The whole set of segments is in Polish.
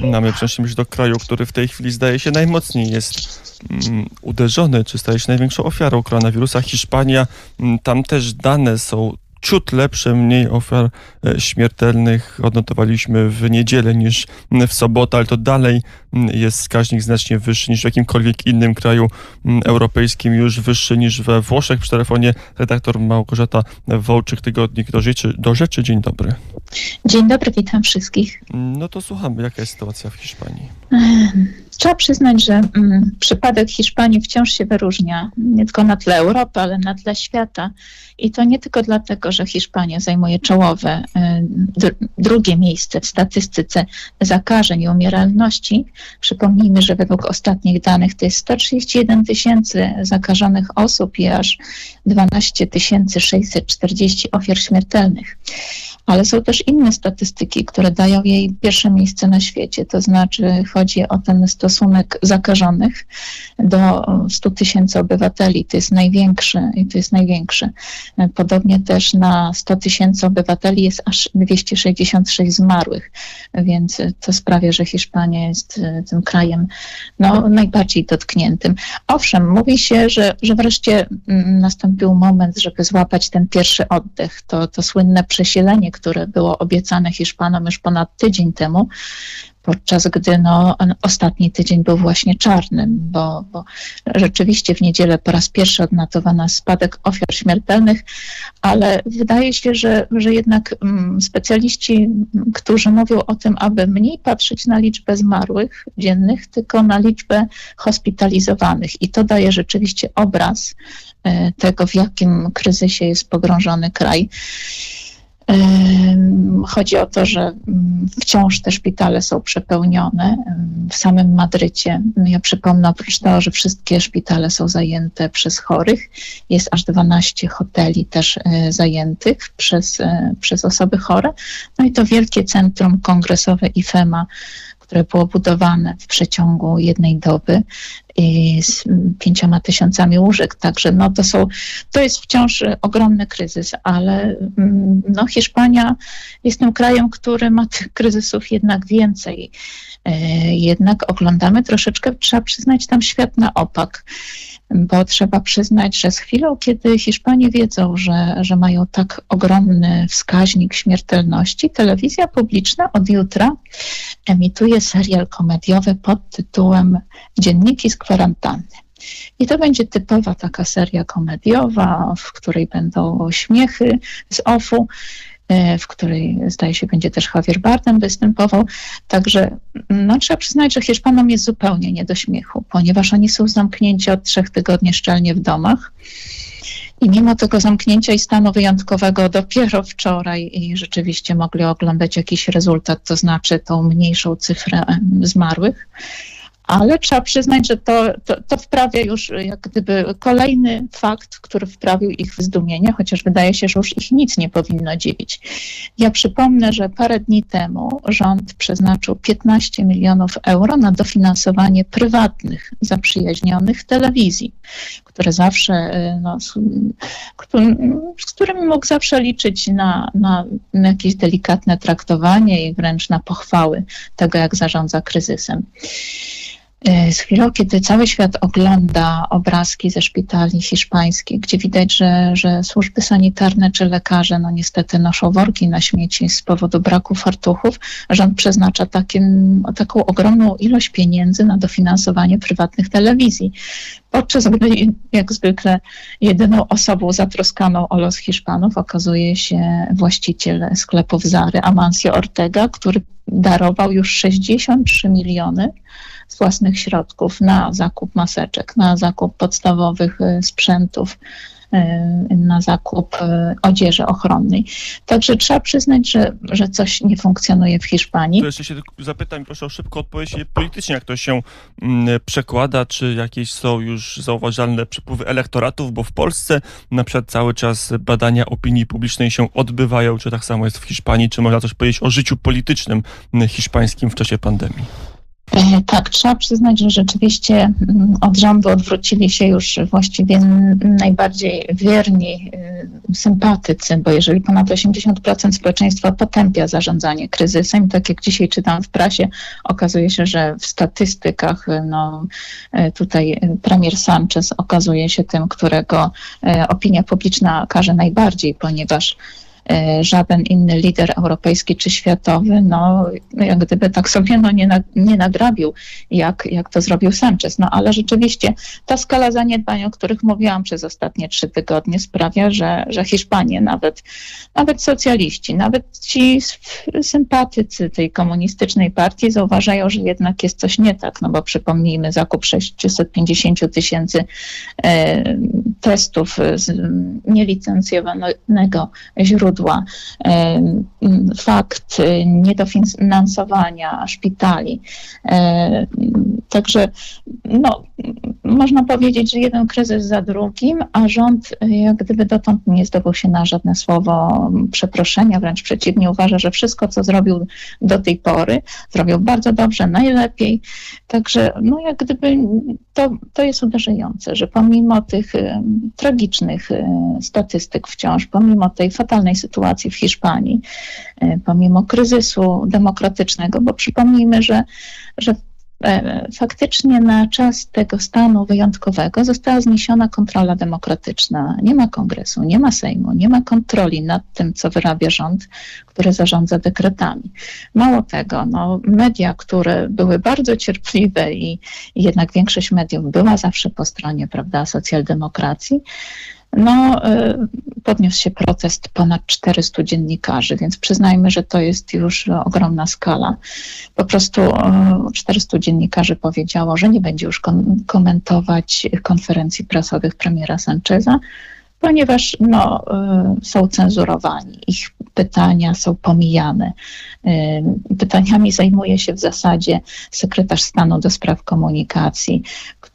Mamy przecież do kraju, który w tej chwili zdaje się najmocniej jest mm, uderzony, czy staje się największą ofiarą koronawirusa. Hiszpania, mm, tam też dane są ciut lepsze, mniej ofiar e, śmiertelnych odnotowaliśmy w niedzielę niż w sobotę, ale to dalej jest wskaźnik znacznie wyższy niż w jakimkolwiek innym kraju europejskim, już wyższy niż we Włoszech. Przy telefonie redaktor Małgorzata Wołczyk, Tygodnik do rzeczy. Do rzeczy. Dzień dobry. Dzień dobry, witam wszystkich. No to słuchamy, jaka jest sytuacja w Hiszpanii? Trzeba przyznać, że mm, przypadek Hiszpanii wciąż się wyróżnia, nie tylko na tle Europy, ale na tle świata. I to nie tylko dlatego, że Hiszpania zajmuje czołowe y, drugie miejsce w statystyce zakażeń i umieralności. Przypomnijmy, że według ostatnich danych to jest 131 tysięcy zakażonych osób i aż 12 640 ofiar śmiertelnych ale są też inne statystyki, które dają jej pierwsze miejsce na świecie. To znaczy chodzi o ten stosunek zakażonych do 100 tysięcy obywateli. To jest największy i to jest największy. Podobnie też na 100 tysięcy obywateli jest aż 266 zmarłych, więc to sprawia, że Hiszpania jest e, tym krajem no, najbardziej dotkniętym. Owszem, mówi się, że, że wreszcie mm, nastąpił moment, żeby złapać ten pierwszy oddech. To, to słynne przesilenie, które było obiecane Hiszpanom już ponad tydzień temu, podczas gdy no, ostatni tydzień był właśnie czarnym, bo, bo rzeczywiście w niedzielę po raz pierwszy odnotowano spadek ofiar śmiertelnych, ale wydaje się, że, że jednak mm, specjaliści, którzy mówią o tym, aby mniej patrzeć na liczbę zmarłych dziennych, tylko na liczbę hospitalizowanych. I to daje rzeczywiście obraz e, tego, w jakim kryzysie jest pogrążony kraj. Chodzi o to, że mm, wciąż te szpitale są przepełnione. W samym Madrycie, ja przypomnę, oprócz tego, że wszystkie szpitale są zajęte przez chorych, jest aż 12 hoteli też e, zajętych przez, e, przez osoby chore. No i to wielkie centrum kongresowe IFEMA, które było budowane w przeciągu jednej doby z pięcioma tysiącami łóżek. Także no to, są, to jest wciąż ogromny kryzys, ale mm, no Hiszpania jest tym krajem, który ma tych kryzysów jednak więcej. E, jednak oglądamy troszeczkę, trzeba przyznać, tam świat na opak bo trzeba przyznać, że z chwilą, kiedy Hiszpanie wiedzą, że, że mają tak ogromny wskaźnik śmiertelności, telewizja publiczna od jutra emituje serial komediowy pod tytułem Dzienniki z kwarantanny. I to będzie typowa taka seria komediowa, w której będą śmiechy z OFU. E, w której zdaje się będzie też Javier Bardem występował. Także no, trzeba przyznać, że Hiszpanom jest zupełnie nie do śmiechu, ponieważ oni są zamknięci od trzech tygodni szczelnie w domach. I mimo tego zamknięcia i stanu wyjątkowego dopiero wczoraj i rzeczywiście mogli oglądać jakiś rezultat, to znaczy tą mniejszą cyfrę zmarłych ale trzeba przyznać, że to, to, to, wprawia już jak gdyby kolejny fakt, który wprawił ich w zdumienie, chociaż wydaje się, że już ich nic nie powinno dziwić. Ja przypomnę, że parę dni temu rząd przeznaczył 15 milionów euro na dofinansowanie prywatnych, zaprzyjaźnionych telewizji, które zawsze, e, no, z, z którymi mógł zawsze liczyć na, na, na jakieś delikatne traktowanie i wręcz na pochwały tego, jak zarządza kryzysem. E, z chwilą, kiedy cały świat ogląda obrazki ze szpitali hiszpańskich, gdzie widać, że, że służby sanitarne czy lekarze, no niestety noszą worki na śmieci z powodu braku fartuchów, rząd przeznacza takim, taką ogromną ilość pieniędzy na dofinansowanie prywatnych telewizji. Podczas gdy, jak zwykle, jedyną osobą zatroskaną o los Hiszpanów okazuje się właściciel sklepów Zary, Amancio Ortega, który darował już 63 miliony z własnych środków na zakup maseczek, na zakup podstawowych y, sprzętów, y, na zakup y, odzieży ochronnej. Także trzeba przyznać, że, że coś nie funkcjonuje w Hiszpanii. To jeszcze się zapytam, proszę o szybką odpowiedź politycznie, jak to się mm, przekłada, czy jakieś są już zauważalne przepływy elektoratów, bo w Polsce na przykład cały czas badania opinii publicznej się odbywają, czy tak samo jest w Hiszpanii, czy można coś powiedzieć o życiu politycznym hiszpańskim w czasie pandemii? E, Tak, trzeba przyznać, że rzeczywiście mm, od rządu odwrócili się już właściwie najbardziej wierni y, sympatycy, bo jeżeli ponad 80% społeczeństwa potępia zarządzanie kryzysem, tak jak dzisiaj czytam w prasie, okazuje się, że w statystykach y, no, y, tutaj premier Sanchez okazuje się tym, którego opinia publiczna każe najbardziej, ponieważ żaden inny lider europejski czy światowy, no jak gdyby tak sobie no, nie, na, nie nagrabił, jak, jak to zrobił Sanchez. No ale rzeczywiście ta skala zaniedbań, o których mówiłam przez ostatnie trzy tygodnie, sprawia, że, że Hiszpanie, nawet, nawet socjaliści, nawet ci sympatycy tej komunistycznej partii zauważają, że jednak jest coś nie tak, no bo przypomnijmy zakup 650 tysięcy e, testów z nielicencjowanego źródła źródła, fakt niedofinansowania szpitali. Także no, można powiedzieć, że jeden kryzys za drugim, a rząd jak gdyby dotąd nie zdobył się na żadne słowo przeproszenia, wręcz przeciwnie, uważa, że wszystko, co zrobił do tej pory, zrobił bardzo dobrze, najlepiej. Także no, jak gdyby to, to jest uderzające, że pomimo tych tragicznych statystyk wciąż, pomimo tej fatalnej sytuacji w Hiszpanii, e, pomimo kryzysu demokratycznego, bo przypomnijmy, że, że e, faktycznie na czas tego stanu wyjątkowego została zniesiona kontrola demokratyczna. Nie ma kongresu, nie ma Sejmu, nie ma kontroli nad tym, co wyrabia rząd, który zarządza dekretami. Mało tego, no, media, które były bardzo cierpliwe i, i jednak większość mediów była zawsze po stronie prawda, socjaldemokracji, no, y, podniósł się protest ponad 400 dziennikarzy, więc przyznajmy, że to jest już ogromna skala. Po prostu 400 y, dziennikarzy powiedziało, że nie będzie już komentować konferencji prasowych premiera Sancheza, ponieważ no, y, są cenzurowani, ich pytania są pomijane. Pytaniami zajmuje się w zasadzie sekretarz stanu do spraw komunikacji,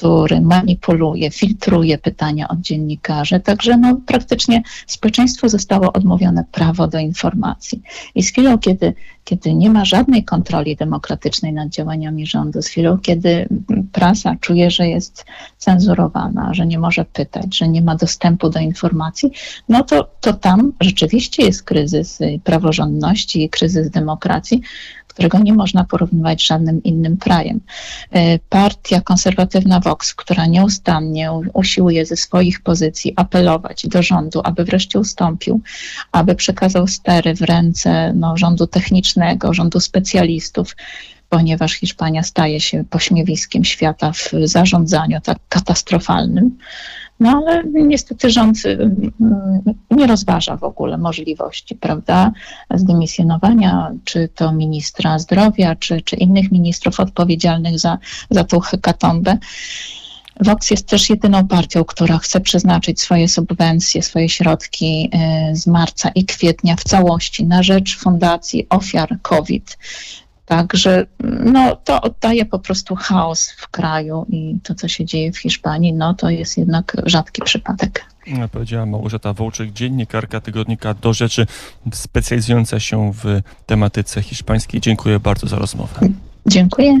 który manipuluje, filtruje pytania od dziennikarzy. Także no, praktycznie społeczeństwu zostało odmówione prawo do informacji. I z chwilą, kiedy, kiedy nie ma żadnej kontroli demokratycznej nad działaniami rządu, z chwilą, kiedy prasa czuje, że jest cenzurowana, że nie może pytać, że nie ma dostępu do informacji, no to, to tam rzeczywiście jest kryzys praworządności i kryzys demokracji, którego nie można porównywać z żadnym innym krajem. E, partia konserwatywna Vox, która nieustannie usiłuje ze swoich pozycji apelować do rządu, aby wreszcie ustąpił, aby przekazał stery w ręce no, rządu technicznego, rządu specjalistów, ponieważ Hiszpania staje się pośmiewiskiem świata w zarządzaniu tak katastrofalnym. No ale niestety rząd y, nie rozważa w ogóle możliwości, prawda, zdymisjonowania czy to ministra zdrowia, czy, czy innych ministrów odpowiedzialnych za, za tą hekatombę. Vox jest też jedyną partią, która chce przeznaczyć swoje subwencje, swoje środki y, z marca i kwietnia w całości na rzecz Fundacji Ofiar COVID. Także no, to oddaje po prostu chaos w kraju i to, co się dzieje w Hiszpanii, no to jest jednak rzadki przypadek. Powiedziała Małgorzata Wołczyk, dziennikarka tygodnika Do Rzeczy, specjalizująca się w tematyce hiszpańskiej. Dziękuję bardzo za rozmowę. Dziękuję.